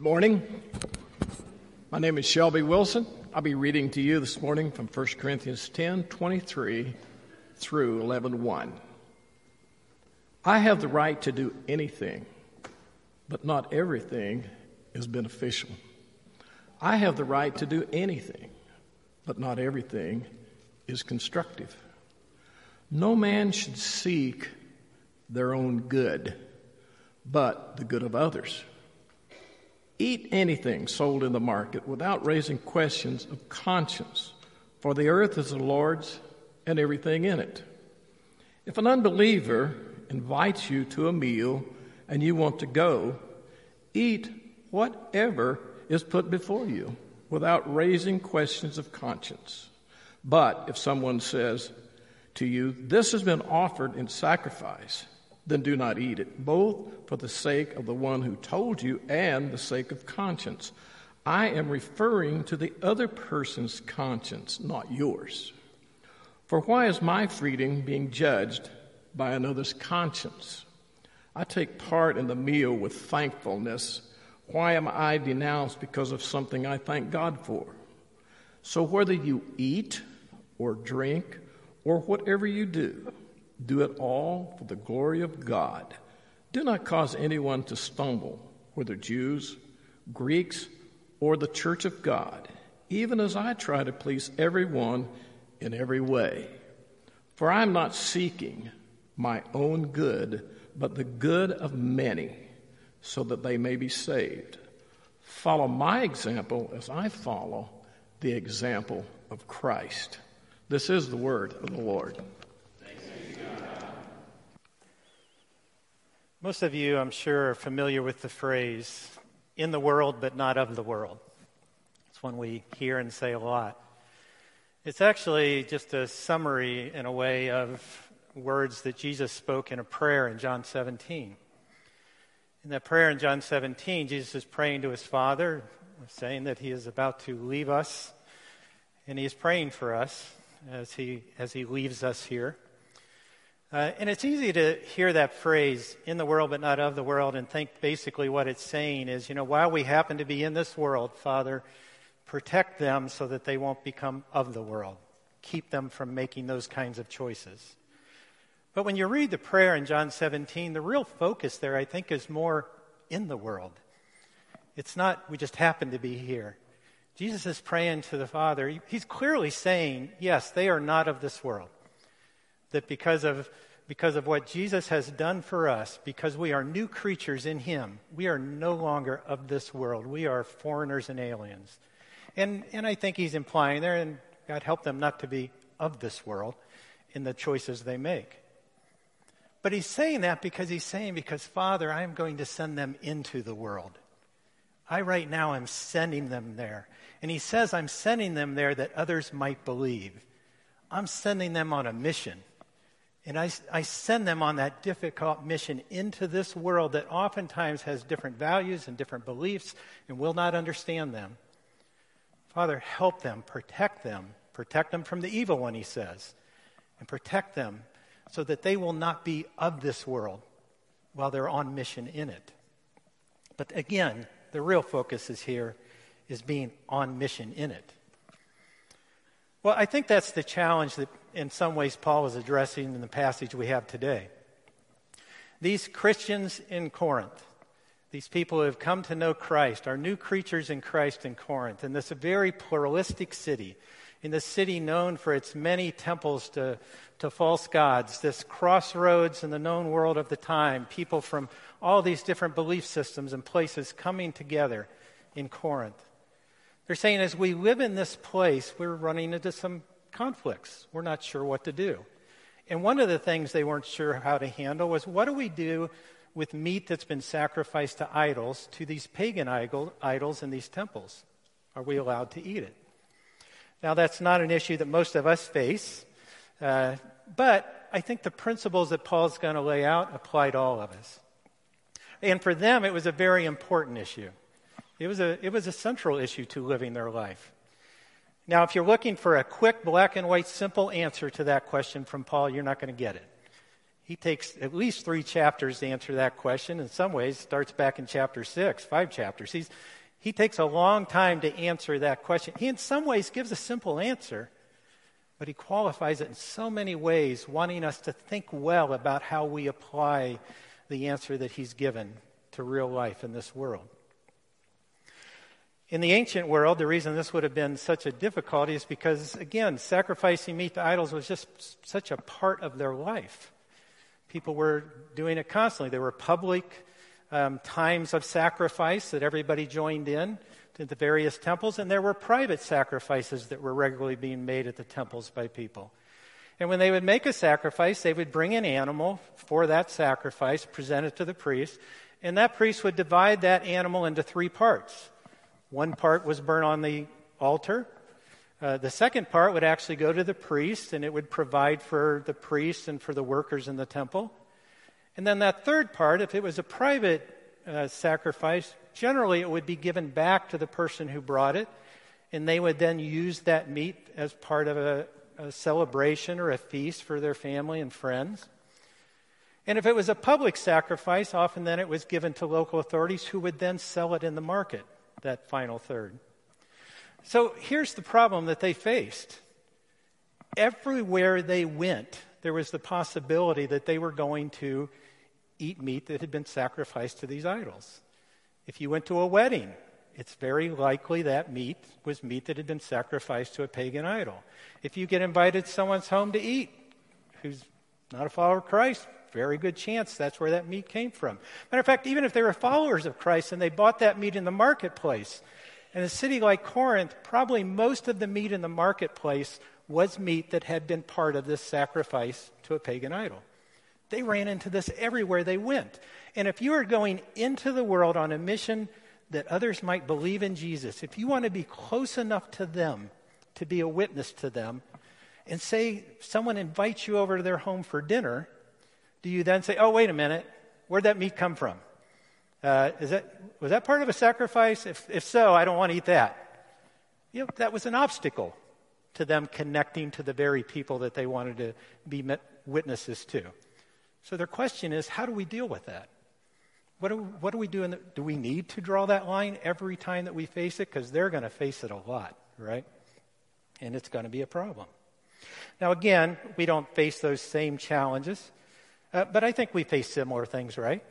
Good morning. My name is Shelby Wilson. I'll be reading to you this morning from 1 Corinthians 10 23 through 11 1. I have the right to do anything, but not everything is beneficial. I have the right to do anything, but not everything is constructive. No man should seek their own good, but the good of others. Eat anything sold in the market without raising questions of conscience, for the earth is the Lord's and everything in it. If an unbeliever invites you to a meal and you want to go, eat whatever is put before you without raising questions of conscience. But if someone says to you, This has been offered in sacrifice, then do not eat it, both for the sake of the one who told you and the sake of conscience. I am referring to the other person's conscience, not yours. For why is my freedom being judged by another's conscience? I take part in the meal with thankfulness. Why am I denounced because of something I thank God for? So whether you eat or drink or whatever you do, do it all for the glory of God. Do not cause anyone to stumble, whether Jews, Greeks, or the church of God, even as I try to please everyone in every way. For I am not seeking my own good, but the good of many, so that they may be saved. Follow my example as I follow the example of Christ. This is the word of the Lord. Most of you, I'm sure, are familiar with the phrase, in the world but not of the world. It's one we hear and say a lot. It's actually just a summary, in a way, of words that Jesus spoke in a prayer in John 17. In that prayer in John 17, Jesus is praying to his Father, saying that he is about to leave us, and he is praying for us as he, as he leaves us here. Uh, and it's easy to hear that phrase, in the world but not of the world, and think basically what it's saying is, you know, while we happen to be in this world, Father, protect them so that they won't become of the world. Keep them from making those kinds of choices. But when you read the prayer in John 17, the real focus there, I think, is more in the world. It's not, we just happen to be here. Jesus is praying to the Father. He's clearly saying, yes, they are not of this world that because of, because of what Jesus has done for us, because we are new creatures in Him, we are no longer of this world. We are foreigners and aliens. And, and I think He's implying there, and God help them not to be of this world in the choices they make. But He's saying that because He's saying, because Father, I am going to send them into the world. I right now am sending them there. And He says, I'm sending them there that others might believe. I'm sending them on a mission. And I, I send them on that difficult mission into this world that oftentimes has different values and different beliefs and will not understand them. Father, help them, protect them, protect them from the evil one, he says, and protect them so that they will not be of this world while they're on mission in it. But again, the real focus is here is being on mission in it. Well, I think that's the challenge that in some ways Paul is addressing in the passage we have today. These Christians in Corinth, these people who have come to know Christ, are new creatures in Christ in Corinth, in this very pluralistic city, in this city known for its many temples to, to false gods, this crossroads in the known world of the time, people from all these different belief systems and places coming together in Corinth. They're saying as we live in this place, we're running into some conflicts. We're not sure what to do. And one of the things they weren't sure how to handle was what do we do with meat that's been sacrificed to idols, to these pagan idols in these temples? Are we allowed to eat it? Now, that's not an issue that most of us face, uh, but I think the principles that Paul's going to lay out apply to all of us. And for them, it was a very important issue. It was a, it was a central issue to living their life. Now, if you're looking for a quick, black and white, simple answer to that question from Paul, you're not going to get it. He takes at least three chapters to answer that question. In some ways, starts back in chapter six, five chapters. He's, he takes a long time to answer that question. He, in some ways, gives a simple answer, but he qualifies it in so many ways, wanting us to think well about how we apply the answer that he's given to real life in this world. In the ancient world, the reason this would have been such a difficulty is because, again, sacrificing meat to idols was just such a part of their life. People were doing it constantly. There were public um, times of sacrifice that everybody joined in to the various temples, and there were private sacrifices that were regularly being made at the temples by people. And when they would make a sacrifice, they would bring an animal for that sacrifice, present it to the priest, and that priest would divide that animal into three parts. One part was burnt on the altar. Uh, the second part would actually go to the priest, and it would provide for the priest and for the workers in the temple. And then that third part, if it was a private uh, sacrifice, generally it would be given back to the person who brought it, and they would then use that meat as part of a, a celebration or a feast for their family and friends. And if it was a public sacrifice, often then it was given to local authorities who would then sell it in the market that final third. So here's the problem that they faced. Everywhere they went, there was the possibility that they were going to eat meat that had been sacrificed to these idols. If you went to a wedding, it's very likely that meat was meat that had been sacrificed to a pagan idol. If you get invited to someone's home to eat who's not a follower of Christ, very good chance that's where that meat came from. Matter of fact, even if they were followers of Christ and they bought that meat in the marketplace, in a city like Corinth, probably most of the meat in the marketplace was meat that had been part of this sacrifice to a pagan idol. They ran into this everywhere they went. And if you are going into the world on a mission that others might believe in Jesus, if you want to be close enough to them to be a witness to them, and say someone invites you over to their home for dinner, do you then say, oh, wait a minute, where'd that meat come from? Uh, is that, was that part of a sacrifice? If, if so, I don't want to eat that. You know, that was an obstacle to them connecting to the very people that they wanted to be witnesses to. So their question is, how do we deal with that? What do, what do we do? The, do we need to draw that line every time that we face it? Because they're going to face it a lot, right? And it's going to be a problem. Now, again, we don't face those same challenges. Uh, but I think we face similar things, right?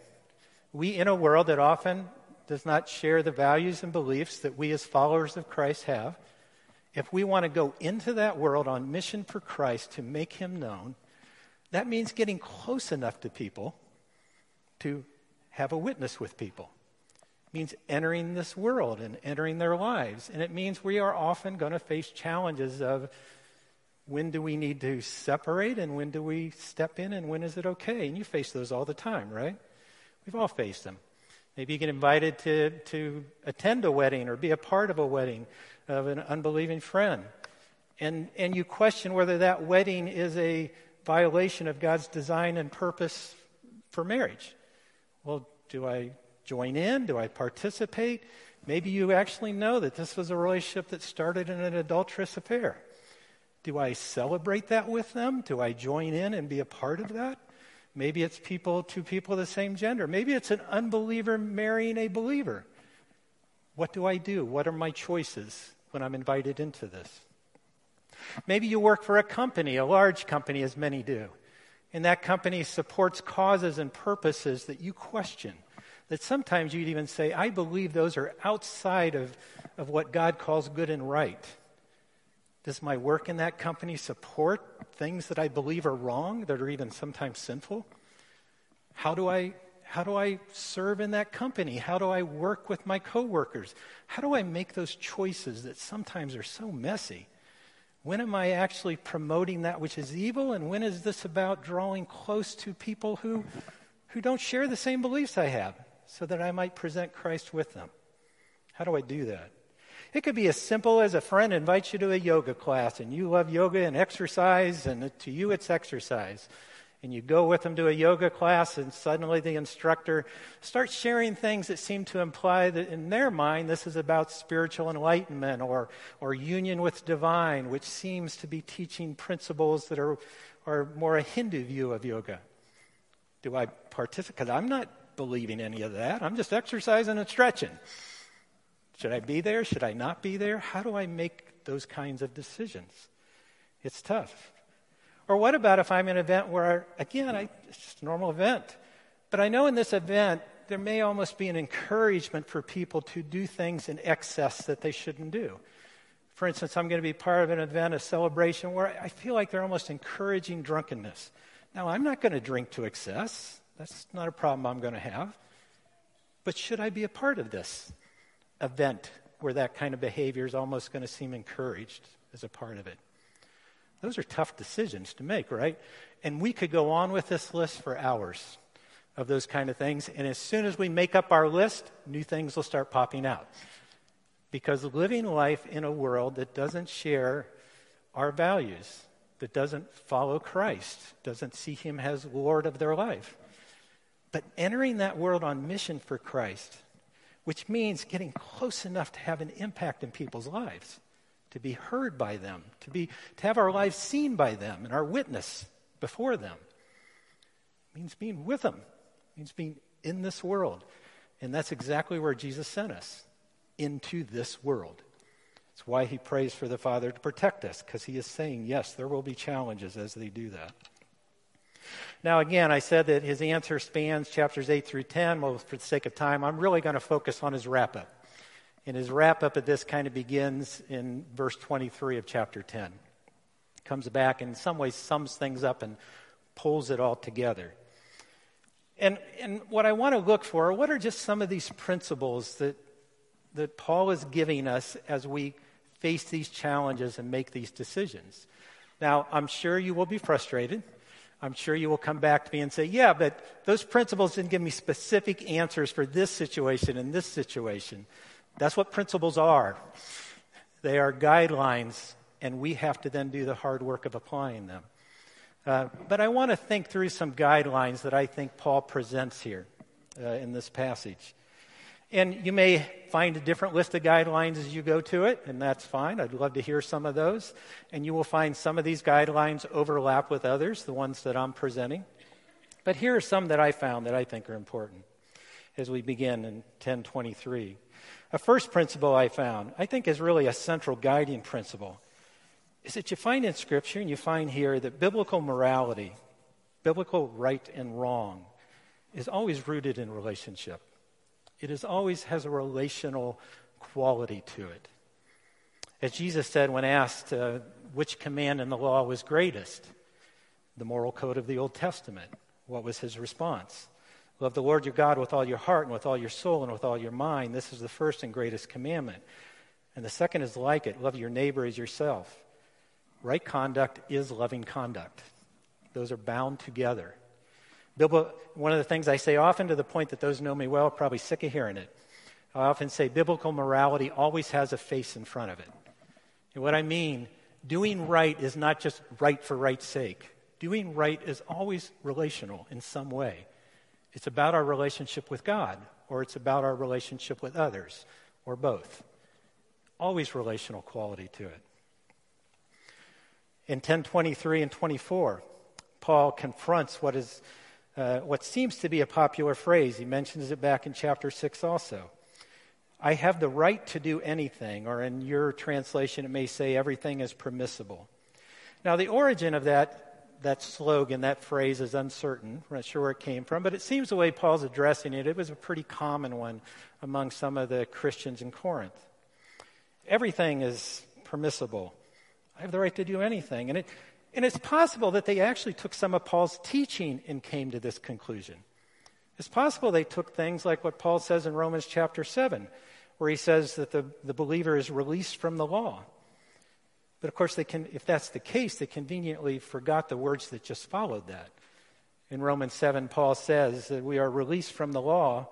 We, in a world that often does not share the values and beliefs that we as followers of Christ have, if we want to go into that world on mission for Christ to make him known, that means getting close enough to people to have a witness with people. It means entering this world and entering their lives. And it means we are often going to face challenges of when do we need to separate and when do we step in and when is it okay? And you face those all the time, right? We've all faced them. Maybe you get invited to, to attend a wedding or be a part of a wedding of an unbelieving friend. And, and you question whether that wedding is a violation of God's design and purpose for marriage. Well, do I join in? Do I participate? Maybe you actually know that this was a relationship that started in an adulterous affair. Do I celebrate that with them? Do I join in and be a part of that? Maybe it's people, two people of the same gender. Maybe it's an unbeliever marrying a believer. What do I do? What are my choices when I'm invited into this? Maybe you work for a company, a large company, as many do, and that company supports causes and purposes that you question. That sometimes you'd even say, I believe those are outside of, of what God calls good and right. Does my work in that company support things that I believe are wrong, that are even sometimes sinful? How do I how do I serve in that company? How do I work with my coworkers? How do I make those choices that sometimes are so messy? When am I actually promoting that which is evil? And when is this about drawing close to people who, who don't share the same beliefs I have so that I might present Christ with them? How do I do that? It could be as simple as a friend invites you to a yoga class and you love yoga and exercise, and to you it's exercise. And you go with them to a yoga class, and suddenly the instructor starts sharing things that seem to imply that in their mind this is about spiritual enlightenment or, or union with divine, which seems to be teaching principles that are, are more a Hindu view of yoga. Do I participate? I'm not believing any of that. I'm just exercising and stretching. Should I be there? Should I not be there? How do I make those kinds of decisions? It's tough. Or what about if I'm in an event where, again, I, it's just a normal event, but I know in this event there may almost be an encouragement for people to do things in excess that they shouldn't do. For instance, I'm going to be part of an event, a celebration, where I feel like they're almost encouraging drunkenness. Now, I'm not going to drink to excess. That's not a problem I'm going to have. But should I be a part of this event where that kind of behavior is almost going to seem encouraged as a part of it? Those are tough decisions to make, right? And we could go on with this list for hours of those kind of things. And as soon as we make up our list, new things will start popping out. Because living life in a world that doesn't share our values, that doesn't follow Christ, doesn't see Him as Lord of their life, but entering that world on mission for Christ, which means getting close enough to have an impact in people's lives, to be heard by them, to, be, to have our lives seen by them and our witness before them. It means being with them means being in this world. And that's exactly where Jesus sent us into this world. It's why he prays for the Father to protect us, because he is saying, yes, there will be challenges as they do that. Now, again, I said that his answer spans chapters 8 through 10. Well, for the sake of time, I'm really going to focus on his wrap up. And his wrap up of this kind of begins in verse 23 of chapter 10. Comes back and in some ways sums things up and pulls it all together. And, and what I want to look for, are what are just some of these principles that, that Paul is giving us as we face these challenges and make these decisions? Now, I'm sure you will be frustrated. I'm sure you will come back to me and say, yeah, but those principles didn't give me specific answers for this situation and this situation. That's what principles are. They are guidelines, and we have to then do the hard work of applying them. Uh, but I want to think through some guidelines that I think Paul presents here uh, in this passage. And you may find a different list of guidelines as you go to it, and that's fine. I'd love to hear some of those. And you will find some of these guidelines overlap with others, the ones that I'm presenting. But here are some that I found that I think are important as we begin in 1023. A first principle I found, I think, is really a central guiding principle is that you find in Scripture and you find here that biblical morality, biblical right and wrong, is always rooted in relationship. It is always has a relational quality to it. As Jesus said when asked uh, which command in the law was greatest, the moral code of the Old Testament, what was his response? Love the Lord your God with all your heart and with all your soul and with all your mind. This is the first and greatest commandment. And the second is like it love your neighbor as yourself. Right conduct is loving conduct, those are bound together. One of the things I say often to the point that those know me well are probably sick of hearing it. I often say biblical morality always has a face in front of it. And what I mean, doing right is not just right for right's sake. Doing right is always relational in some way. It's about our relationship with God, or it's about our relationship with others, or both. Always relational quality to it. In 1023 and 24, Paul confronts what, is, uh, what seems to be a popular phrase. He mentions it back in chapter 6 also. I have the right to do anything, or in your translation, it may say everything is permissible. Now, the origin of that, that slogan, that phrase, is uncertain. We're not sure where it came from, but it seems the way Paul's addressing it, it was a pretty common one among some of the Christians in Corinth. Everything is permissible. I have the right to do anything. And, it, and it's possible that they actually took some of Paul's teaching and came to this conclusion. It's possible they took things like what Paul says in Romans chapter 7, where he says that the, the believer is released from the law. But of course, they can, if that's the case, they conveniently forgot the words that just followed that. In Romans 7, Paul says that we are released from the law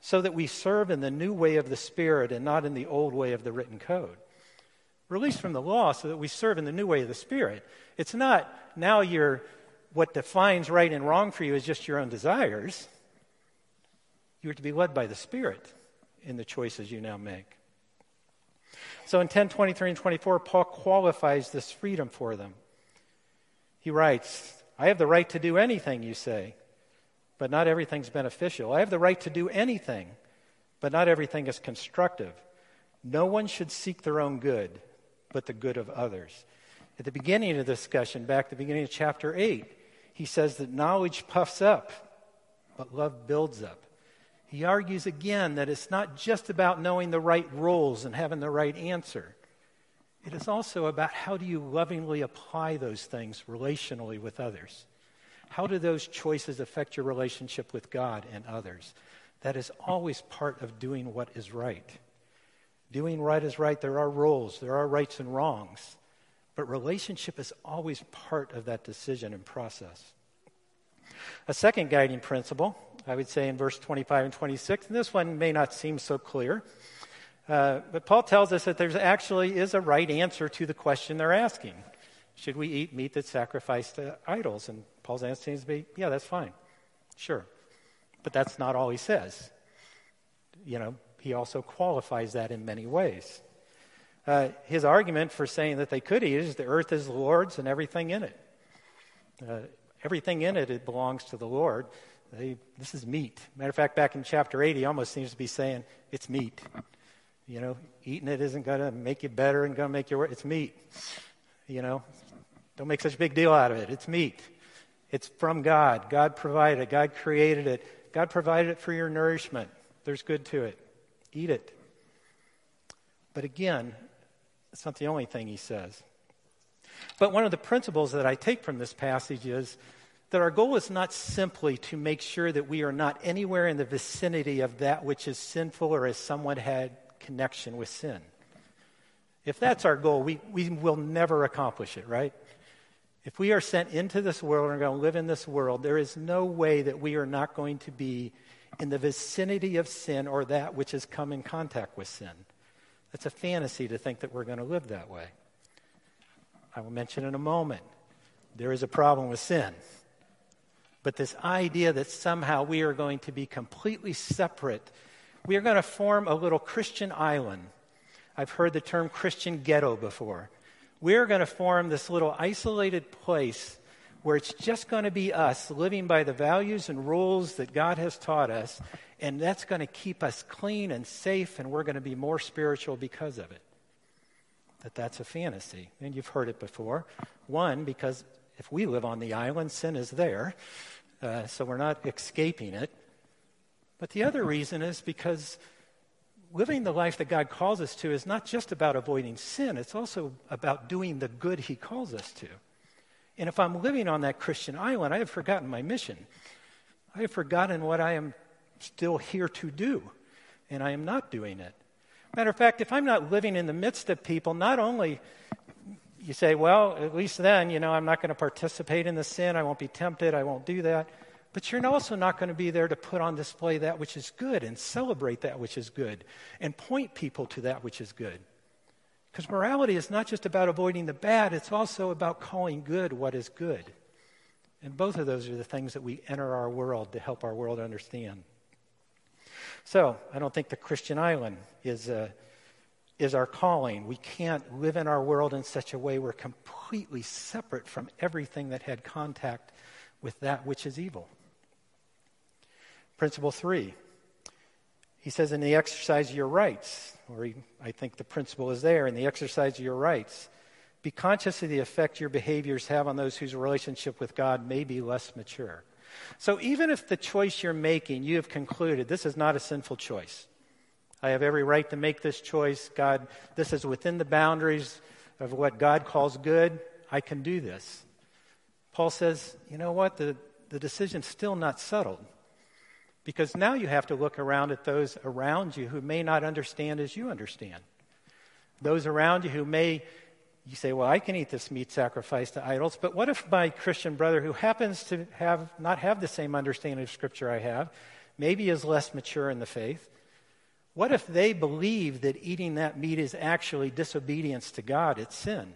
so that we serve in the new way of the Spirit and not in the old way of the written code released from the law so that we serve in the new way of the Spirit. It's not now you're, what defines right and wrong for you is just your own desires. You are to be led by the Spirit in the choices you now make. So in 10, 23, and 24, Paul qualifies this freedom for them. He writes, I have the right to do anything you say. but not everything's beneficial. I have the right to do anything, but not everything is constructive. No one should seek their own good, but the good of others. At the beginning of the discussion, back at the beginning of chapter 8, he says that knowledge puffs up, but love builds up. He argues again that it's not just about knowing the right rules and having the right answer. It is also about how do you lovingly apply those things relationally with others. How do those choices affect your relationship with God and others? That is always part of doing what is right. Doing right is right. There are rules, there are rights and wrongs. But relationship is always part of that decision and process. A second guiding principle, I would say in verse 25 and 26, and this one may not seem so clear, uh, but Paul tells us that there actually is a right answer to the question they're asking. Should we eat meat that's sacrificed to idols? And Paul's answer seems to be, yeah, that's fine. Sure. But that's not all he says. You know, he also qualifies that in many ways. Uh, his argument for saying that they could eat is the earth is the Lord's and everything in it. Uh, everything in it, it belongs to the Lord. They, this is meat. Matter of fact, back in chapter 8, he almost seems to be saying, it's meat. You know, eating it isn't going to make you better and going to make you worse. It's meat. You know, don't make such a big deal out of it. It's meat. It's from God. God provided it. God created it. God provided it for your nourishment. There's good to it. Eat it. But again, it's not the only thing he says. But one of the principles that I take from this passage is that our goal is not simply to make sure that we are not anywhere in the vicinity of that which is sinful or as someone had connection with sin. If that's our goal, we, we will never accomplish it, right? If we are sent into this world and are going to live in this world, there is no way that we are not going to be in the vicinity of sin or that which has come in contact with sin. It's a fantasy to think that we're going to live that way. I will mention in a moment there is a problem with sin. But this idea that somehow we are going to be completely separate, we are going to form a little Christian island. I've heard the term Christian ghetto before. We're going to form this little isolated place where it's just going to be us living by the values and rules that God has taught us, and that's going to keep us clean and safe, and we're going to be more spiritual because of it. That that's a fantasy, and you've heard it before. One, because if we live on the island, sin is there, uh, so we're not escaping it. But the other reason is because living the life that God calls us to is not just about avoiding sin, it's also about doing the good He calls us to. And if I'm living on that Christian island, I have forgotten my mission. I have forgotten what I am still here to do, and I am not doing it. Matter of fact, if I'm not living in the midst of people, not only you say, well, at least then, you know, I'm not going to participate in the sin, I won't be tempted, I won't do that. But you're also not going to be there to put on display that which is good and celebrate that which is good and point people to that which is good. Because morality is not just about avoiding the bad, it's also about calling good what is good. And both of those are the things that we enter our world to help our world understand. So, I don't think the Christian island is, uh, is our calling. We can't live in our world in such a way we're completely separate from everything that had contact with that which is evil. Principle three he says, in the exercise of your rights, or he, I think the principle is there, in the exercise of your rights, be conscious of the effect your behaviors have on those whose relationship with God may be less mature. So even if the choice you're making, you have concluded this is not a sinful choice. I have every right to make this choice. God, this is within the boundaries of what God calls good. I can do this. Paul says, you know what? The, the decision's still not settled. Because now you have to look around at those around you who may not understand as you understand. Those around you who may, you say, well, I can eat this meat sacrificed to idols, but what if my Christian brother who happens to have, not have the same understanding of Scripture I have, maybe is less mature in the faith, what if they believe that eating that meat is actually disobedience to God? It's sin.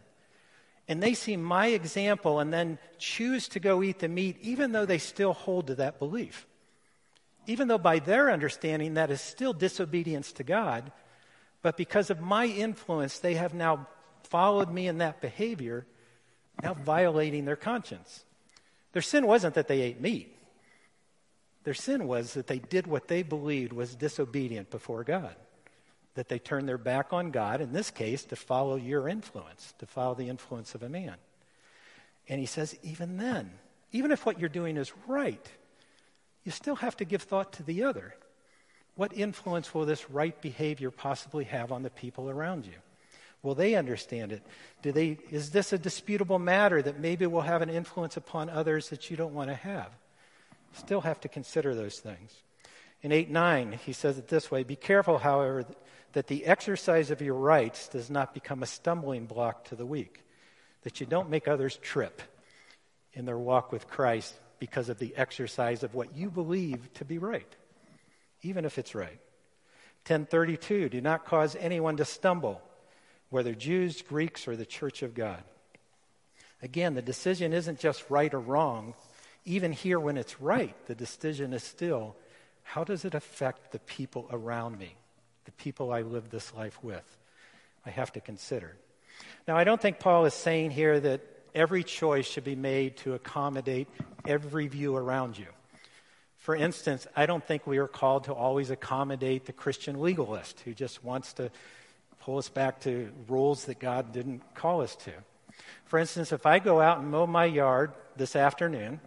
And they see my example and then choose to go eat the meat, even though they still hold to that belief even though by their understanding that is still disobedience to God, but because of my influence, they have now followed me in that behavior, now violating their conscience. Their sin wasn't that they ate meat. Their sin was that they did what they believed was disobedient before God, that they turned their back on God, in this case, to follow your influence, to follow the influence of a man. And he says, even then, even if what you're doing is right, you still have to give thought to the other. What influence will this right behavior possibly have on the people around you? Will they understand it? Do they, is this a disputable matter that maybe will have an influence upon others that you don't want to have? Still have to consider those things. In 8 9, he says it this way Be careful, however, that the exercise of your rights does not become a stumbling block to the weak, that you don't make others trip in their walk with Christ because of the exercise of what you believe to be right, even if it's right. 1032, do not cause anyone to stumble, whether Jews, Greeks, or the church of God. Again, the decision isn't just right or wrong, even here when it's right, the decision is still how does it affect the people around me, the people I live this life with? I have to consider. Now, I don't think Paul is saying here that every choice should be made to accommodate every view around you. For instance, I don't think we are called to always accommodate the Christian legalist who just wants to pull us back to rules that God didn't call us to. For instance, if I go out and mow my yard this afternoon,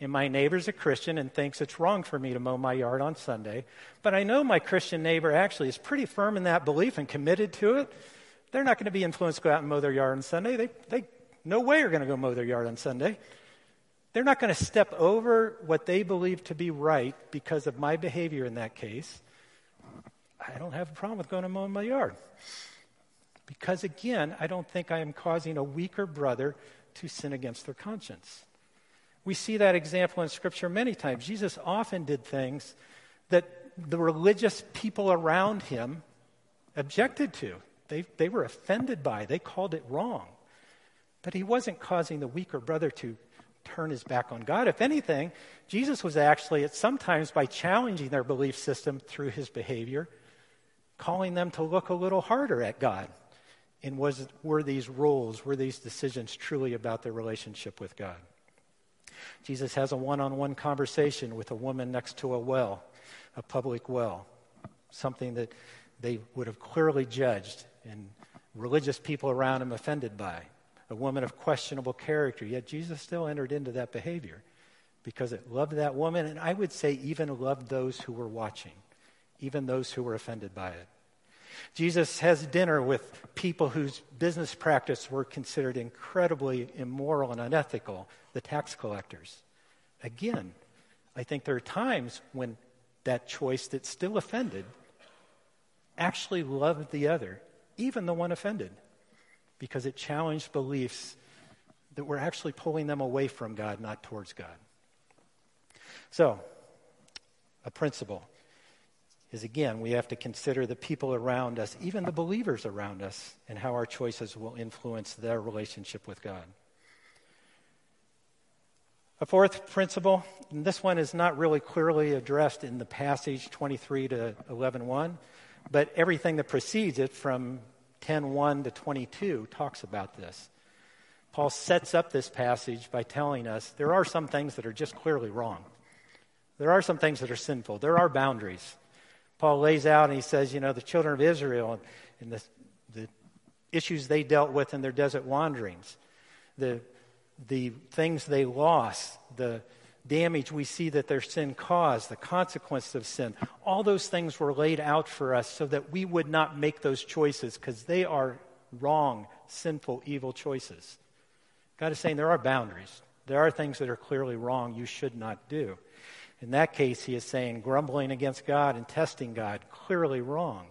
and my neighbor's a Christian and thinks it's wrong for me to mow my yard on Sunday, but I know my Christian neighbor actually is pretty firm in that belief and committed to it, they're not going to be influenced to go out and mow their yard on Sunday. They, they no way are going to go mow their yard on Sunday. They're not going to step over what they believe to be right because of my behavior in that case. I don't have a problem with going to mow my yard. Because again, I don't think I am causing a weaker brother to sin against their conscience. We see that example in Scripture many times. Jesus often did things that the religious people around him objected to. They, they were offended by. They called it wrong. But he wasn't causing the weaker brother to turn his back on God. If anything, Jesus was actually, at sometimes by challenging their belief system through his behavior, calling them to look a little harder at God. And was, were these rules, were these decisions truly about their relationship with God? Jesus has a one on one conversation with a woman next to a well, a public well, something that they would have clearly judged and religious people around him offended by. A woman of questionable character, yet Jesus still entered into that behavior because it loved that woman, and I would say even loved those who were watching, even those who were offended by it. Jesus has dinner with people whose business practice were considered incredibly immoral and unethical, the tax collectors. Again, I think there are times when that choice that still offended actually loved the other, even the one offended, because it challenged beliefs that were actually pulling them away from God, not towards God. So, a principle is again, we have to consider the people around us, even the believers around us, and how our choices will influence their relationship with God. A fourth principle, and this one is not really clearly addressed in the passage 23 to 11.1, but everything that precedes it from 10.1 to 22 talks about this. Paul sets up this passage by telling us there are some things that are just clearly wrong. There are some things that are sinful. There are boundaries. Paul lays out and he says, you know, the children of Israel and the, the issues they dealt with in their desert wanderings, the, the things they lost, the damage we see that their sin caused, the consequences of sin, all those things were laid out for us so that we would not make those choices because they are wrong, sinful, evil choices. God is saying there are boundaries. There are things that are clearly wrong you should not do. In that case, he is saying grumbling against God and testing God, clearly wrong.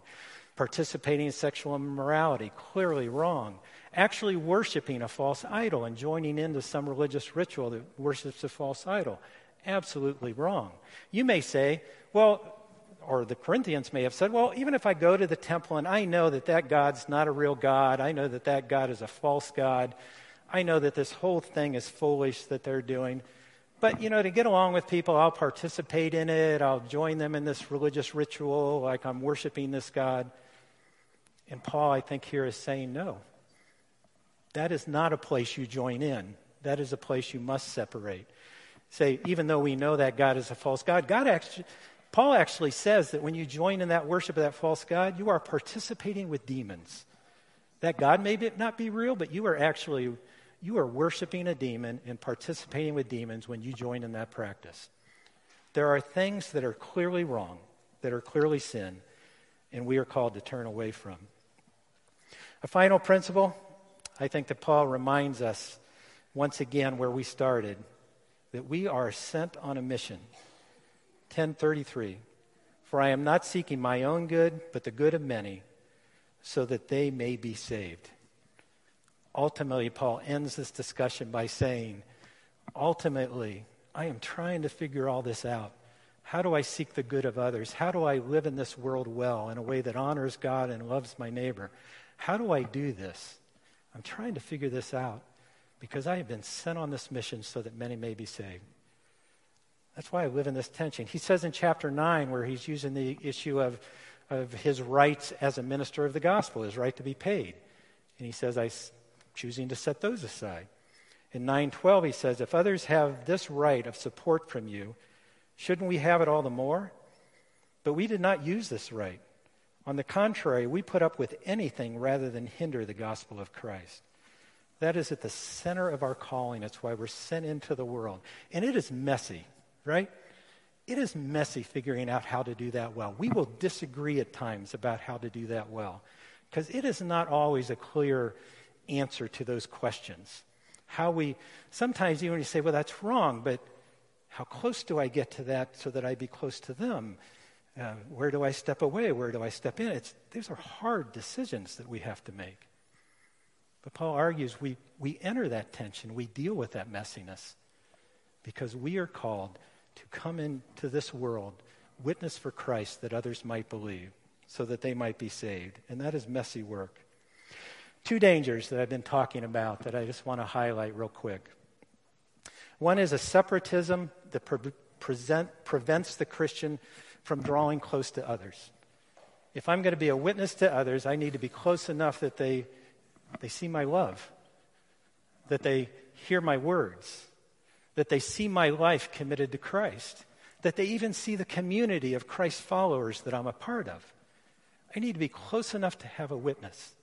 Participating in sexual immorality, clearly wrong. Actually worshiping a false idol and joining into some religious ritual that worships a false idol, absolutely wrong. You may say, well, or the Corinthians may have said, well, even if I go to the temple and I know that that God's not a real God, I know that that God is a false God, I know that this whole thing is foolish that they're doing, but, you know, to get along with people, I'll participate in it. I'll join them in this religious ritual like I'm worshiping this God. And Paul, I think, here is saying, no. That is not a place you join in. That is a place you must separate. say, even though we know that God is a false God, God actually, Paul actually says that when you join in that worship of that false God, you are participating with demons. That God may be, not be real, but you are actually you are worshiping a demon and participating with demons when you join in that practice. There are things that are clearly wrong, that are clearly sin, and we are called to turn away from. A final principle, I think that Paul reminds us once again where we started that we are sent on a mission. 1033 For I am not seeking my own good, but the good of many, so that they may be saved. Ultimately, Paul ends this discussion by saying, Ultimately, I am trying to figure all this out. How do I seek the good of others? How do I live in this world well in a way that honors God and loves my neighbor? How do I do this? I'm trying to figure this out because I have been sent on this mission so that many may be saved. That's why I live in this tension. He says in chapter 9, where he's using the issue of, of his rights as a minister of the gospel, his right to be paid. And he says, I'm choosing to set those aside. In 912, he says, If others have this right of support from you, shouldn't we have it all the more? But we did not use this right. On the contrary, we put up with anything rather than hinder the gospel of Christ. That is at the center of our calling. It's why we're sent into the world. And it is messy, right? It is messy figuring out how to do that well. We will disagree at times about how to do that well because it is not always a clear answer to those questions. How we, sometimes even say, well, that's wrong, but how close do I get to that so that I be close to them? Uh, where do I step away? Where do I step in? It's, these are hard decisions that we have to make. But Paul argues we, we enter that tension, we deal with that messiness because we are called to come into this world, witness for Christ that others might believe, so that they might be saved. And that is messy work. Two dangers that I've been talking about that I just want to highlight real quick. One is a separatism that pre- present, prevents the Christian from drawing close to others. If I'm going to be a witness to others, I need to be close enough that they, they see my love, that they hear my words, that they see my life committed to Christ, that they even see the community of Christ followers that I'm a part of. I need to be close enough to have a witness.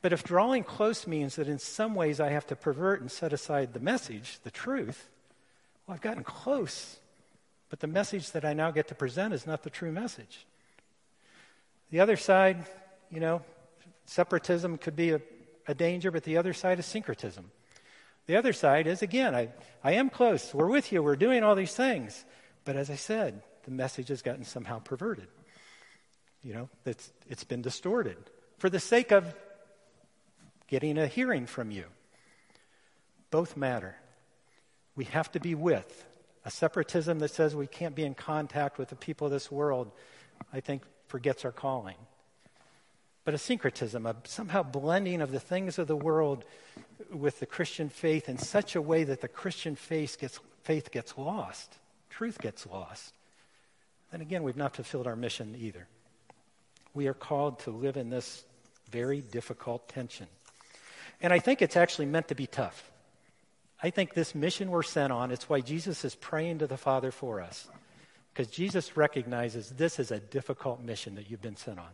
But if drawing close means that in some ways I have to pervert and set aside the message, the truth, well, I've gotten close. But the message that I now get to present is not the true message. The other side, you know, separatism could be a, a danger, but the other side is syncretism. The other side is, again, I, I am close. We're with you. We're doing all these things. But as I said, the message has gotten somehow perverted. You know, it's, it's been distorted for the sake of getting a hearing from you. Both matter. We have to be with. A separatism that says we can't be in contact with the people of this world, I think, forgets our calling. But a syncretism, a somehow blending of the things of the world with the Christian faith in such a way that the Christian faith gets, faith gets lost, truth gets lost, then again, we've not fulfilled our mission either. We are called to live in this very difficult tension. And I think it's actually meant to be tough. I think this mission we're sent on, it's why Jesus is praying to the Father for us. Because Jesus recognizes this is a difficult mission that you've been sent on.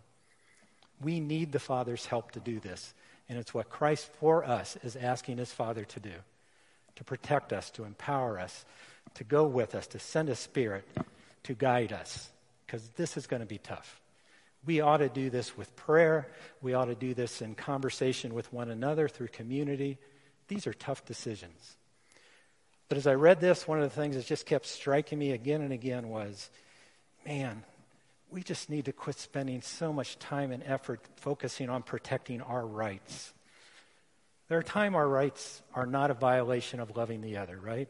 We need the Father's help to do this. And it's what Christ for us is asking his Father to do to protect us, to empower us, to go with us, to send a spirit to guide us. Because this is going to be tough. We ought to do this with prayer. We ought to do this in conversation with one another through community. These are tough decisions. But as I read this, one of the things that just kept striking me again and again was man, we just need to quit spending so much time and effort focusing on protecting our rights. There are times our rights are not a violation of loving the other, right?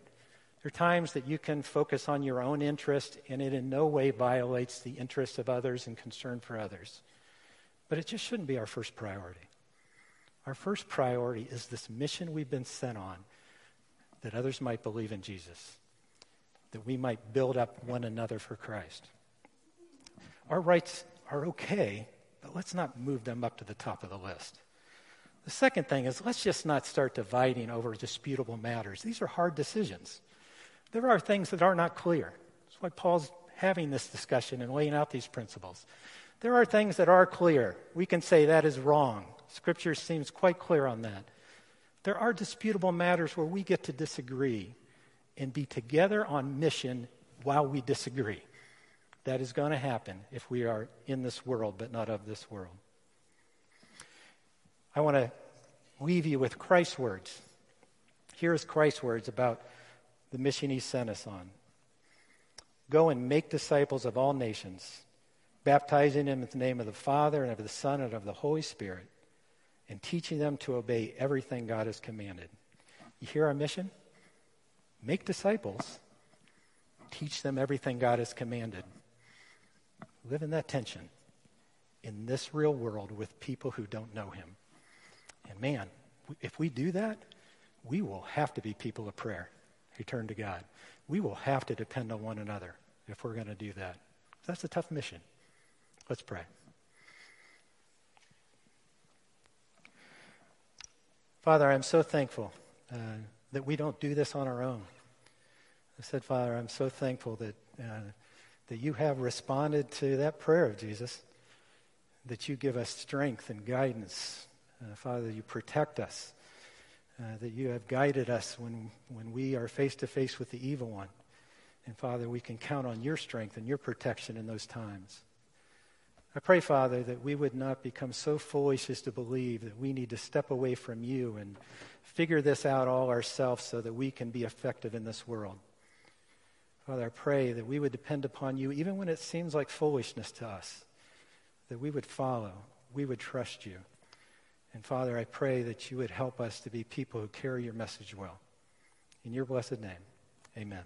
There are times that you can focus on your own interest and it in no way violates the interests of others and concern for others. But it just shouldn't be our first priority. Our first priority is this mission we've been sent on that others might believe in Jesus, that we might build up one another for Christ. Our rights are okay, but let's not move them up to the top of the list. The second thing is let's just not start dividing over disputable matters. These are hard decisions. There are things that are not clear. That's why Paul's having this discussion and laying out these principles. There are things that are clear. We can say that is wrong. Scripture seems quite clear on that. There are disputable matters where we get to disagree and be together on mission while we disagree. That is going to happen if we are in this world, but not of this world. I want to leave you with Christ's words. Here's Christ's words about the mission he sent us on Go and make disciples of all nations, baptizing them in the name of the Father and of the Son and of the Holy Spirit, and teaching them to obey everything God has commanded. You hear our mission? Make disciples, teach them everything God has commanded. Live in that tension in this real world with people who don't know Him. And man, if we do that, we will have to be people of prayer who turn to God. We will have to depend on one another if we're going to do that. That's a tough mission. Let's pray. Father, I'm so thankful uh, that we don't do this on our own. I said, Father, I'm so thankful that, uh, that you have responded to that prayer of Jesus, that you give us strength and guidance. Uh, Father, you protect us uh, that you have guided us when, when we are face to face with the evil one. And Father, we can count on your strength and your protection in those times. I pray, Father, that we would not become so foolish as to believe that we need to step away from you and figure this out all ourselves so that we can be effective in this world. Father, I pray that we would depend upon you even when it seems like foolishness to us, that we would follow, we would trust you. And Father, I pray that you would help us to be people who carry your message well. In your blessed name, amen.